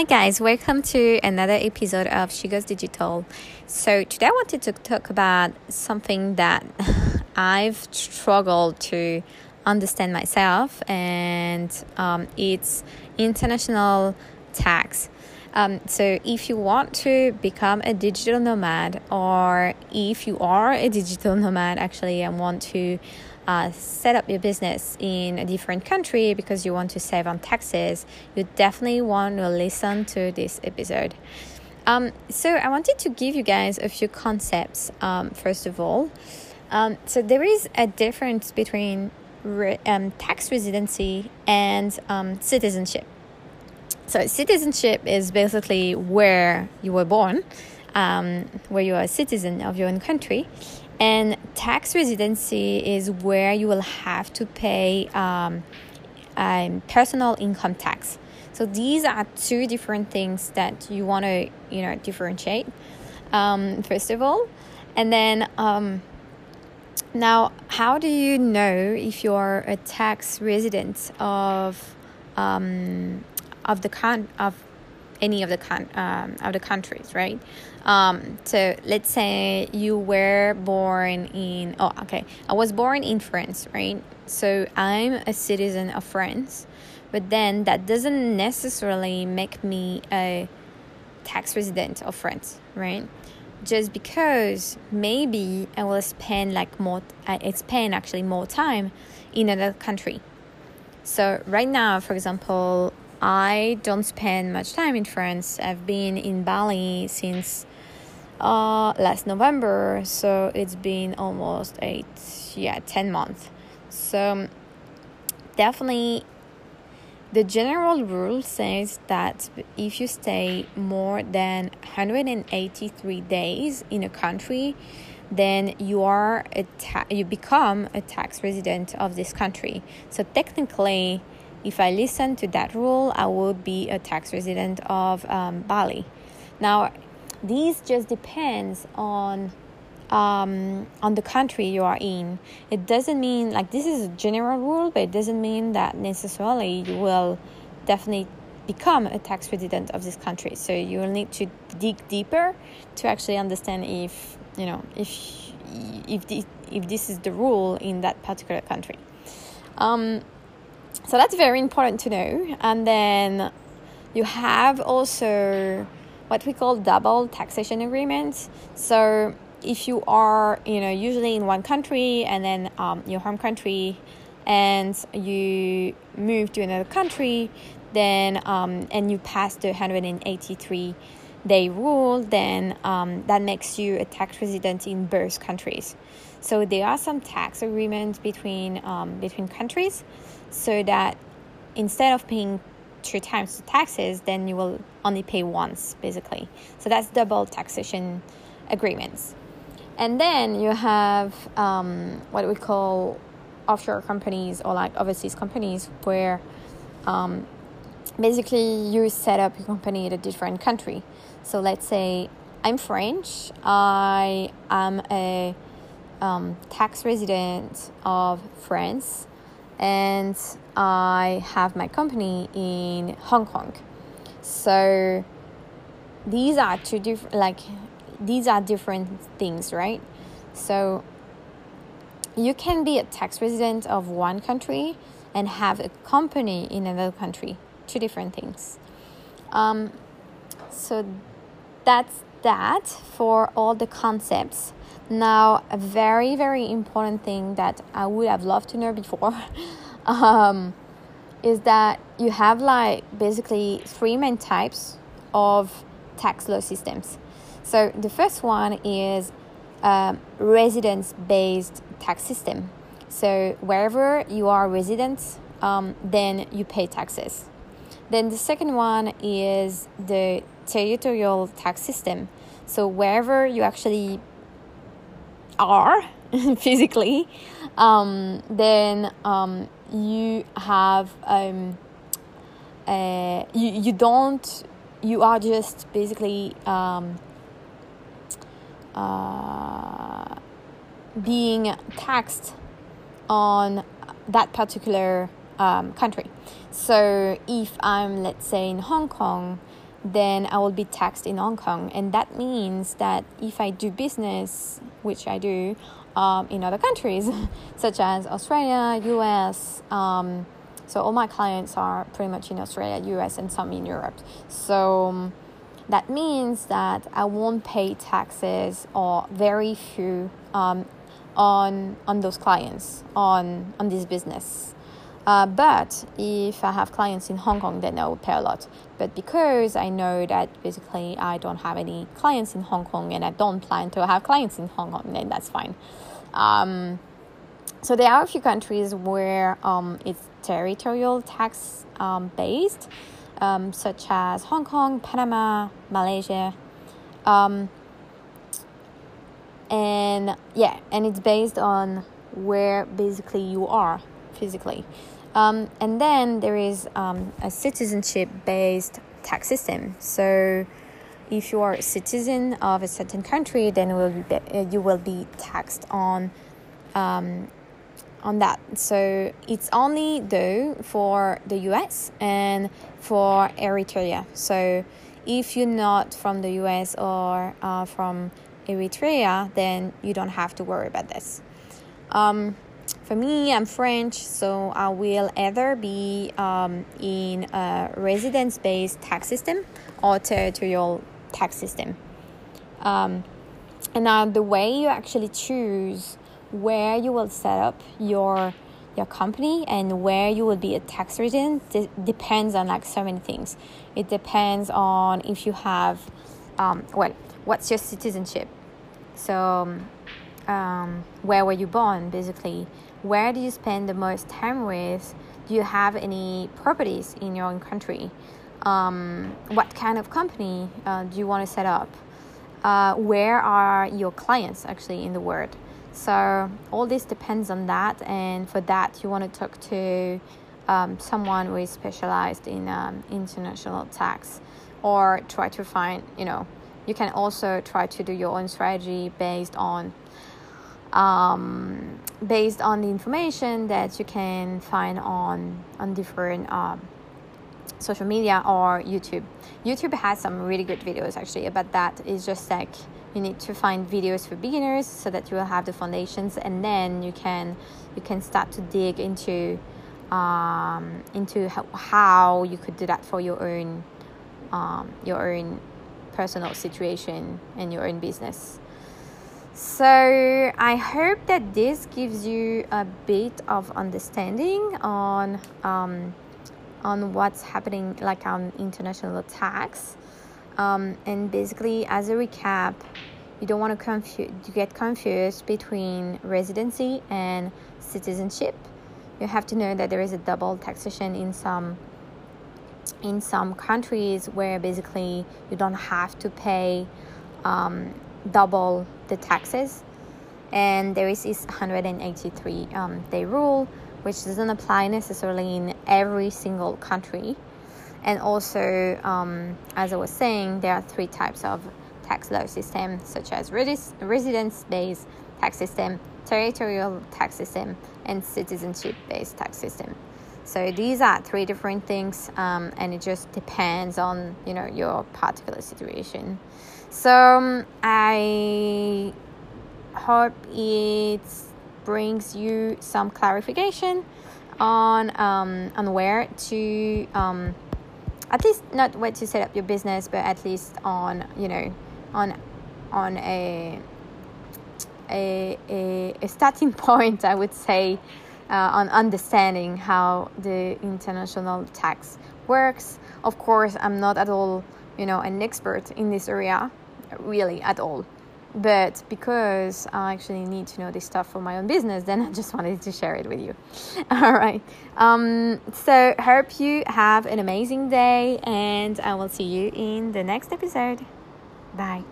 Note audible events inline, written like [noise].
Hi, guys, welcome to another episode of She Goes Digital. So, today I wanted to talk about something that [laughs] I've struggled to understand myself, and um, it's international tax. Um, so, if you want to become a digital nomad, or if you are a digital [laughs] nomad actually and want to uh, set up your business in a different country because you want to save on taxes, you definitely want to listen to this episode. Um, so, I wanted to give you guys a few concepts, um, first of all. Um, so, there is a difference between re- um, tax residency and um, citizenship. So, citizenship is basically where you were born, um, where you are a citizen of your own country, and tax residency is where you will have to pay um, um, personal income tax. So these are two different things that you want to you know differentiate. Um, first of all, and then um, now how do you know if you're a tax resident of um, of the con of any of the con um, of the countries, right? Um, so let's say you were born in oh okay, I was born in France, right? So I'm a citizen of France, but then that doesn't necessarily make me a tax resident of France, right? Just because maybe I will spend like more, I spend actually more time in another country. So right now, for example, I don't spend much time in France. I've been in Bali since uh, last November, so it's been almost eight, yeah, 10 months. So, definitely, the general rule says that if you stay more than 183 days in a country, then you are a ta- you become a tax resident of this country. So technically, if I listen to that rule, I would be a tax resident of um, Bali. Now, these just depends on um, on the country you are in. It doesn't mean like this is a general rule, but it doesn't mean that necessarily you will definitely become a tax resident of this country. So you will need to dig deeper to actually understand if you know if if this, if this is the rule in that particular country. Um, so that's very important to know. And then you have also what we call double taxation agreements. So if you are, you know, usually in one country and then um, your home country, and you move to another country, then um, and you pass the 183 day rule, then um, that makes you a tax resident in both countries. So there are some tax agreements between um, between countries, so that instead of paying two times the taxes, then you will only pay once, basically. So that's double taxation agreements. And then you have um, what we call offshore companies or like overseas companies where um, basically you set up your company in a different country. So let's say I'm French, I am a um, tax resident of France and I have my company in Hong Kong. So these are two different like these are different things, right? So you can be a tax resident of one country and have a company in another country. Two different things. Um, so that's that for all the concepts. Now, a very, very important thing that I would have loved to know before [laughs] um, is that you have like basically three main types of tax law systems. So, the first one is um, residence based tax system. So, wherever you are resident, um, then you pay taxes. Then the second one is the territorial tax system. So, wherever you actually are [laughs] physically, um, then um, you have um, uh, you you don't you are just basically um, uh, being taxed on that particular um, country. So if I'm let's say in Hong Kong then I will be taxed in Hong Kong. And that means that if I do business, which I do, um, in other countries, [laughs] such as Australia, US, um, so all my clients are pretty much in Australia, US, and some in Europe. So um, that means that I won't pay taxes or very few um, on on those clients on on this business. Uh, but if I have clients in Hong Kong, then I will pay a lot. But because I know that basically I don't have any clients in Hong Kong and I don't plan to have clients in Hong Kong, then that's fine. Um, so there are a few countries where um, it's territorial tax um, based, um, such as Hong Kong, Panama, Malaysia. Um, and yeah, and it's based on where basically you are physically. Um, and then there is um, a citizenship based tax system. So if you are a citizen of a certain country, then will be, you will be taxed on um, on that. So it's only though for the US and for Eritrea. So if you're not from the US or uh, from Eritrea, then you don't have to worry about this. Um, for me, I'm French, so I will either be um, in a residence based tax system or territorial tax system. Um, and now, the way you actually choose where you will set up your your company and where you will be a tax resident depends on like so many things. It depends on if you have, um, well, what's your citizenship. So, um, where were you born, basically? Where do you spend the most time with? Do you have any properties in your own country? Um, what kind of company uh, do you want to set up? Uh, where are your clients actually in the world? So all this depends on that, and for that you want to talk to um, someone who is specialized in um, international tax, or try to find you know you can also try to do your own strategy based on um, based on the information that you can find on on different um, social media or YouTube. YouTube has some really good videos actually about that. It's just like you need to find videos for beginners so that you will have the foundations and then you can you can start to dig into um, into how, how you could do that for your own um, your own personal situation and your own business. So I hope that this gives you a bit of understanding on um, on what's happening like on international tax. Um, and basically, as a recap, you don't want to, confu- get confused between residency and citizenship. You have to know that there is a double taxation in some in some countries where basically you don't have to pay um, double the taxes. And there is this 183 um, day rule, which doesn't apply necessarily in every single country. And also, um, as I was saying, there are three types of tax law system, such as residence based tax system, territorial tax system, and citizenship based tax system. So these are three different things, um, and it just depends on you know your particular situation. So um, I hope it brings you some clarification on um, on where to um, at least not where to set up your business, but at least on you know on on a a, a, a starting [laughs] point, I would say, uh, on understanding how the international tax works. Of course, I'm not at all, you know, an expert in this area, really at all. But because I actually need to know this stuff for my own business, then [laughs] I just wanted to share it with you. [laughs] All right. Um, so, hope you have an amazing day, and I will see you in the next episode. Bye.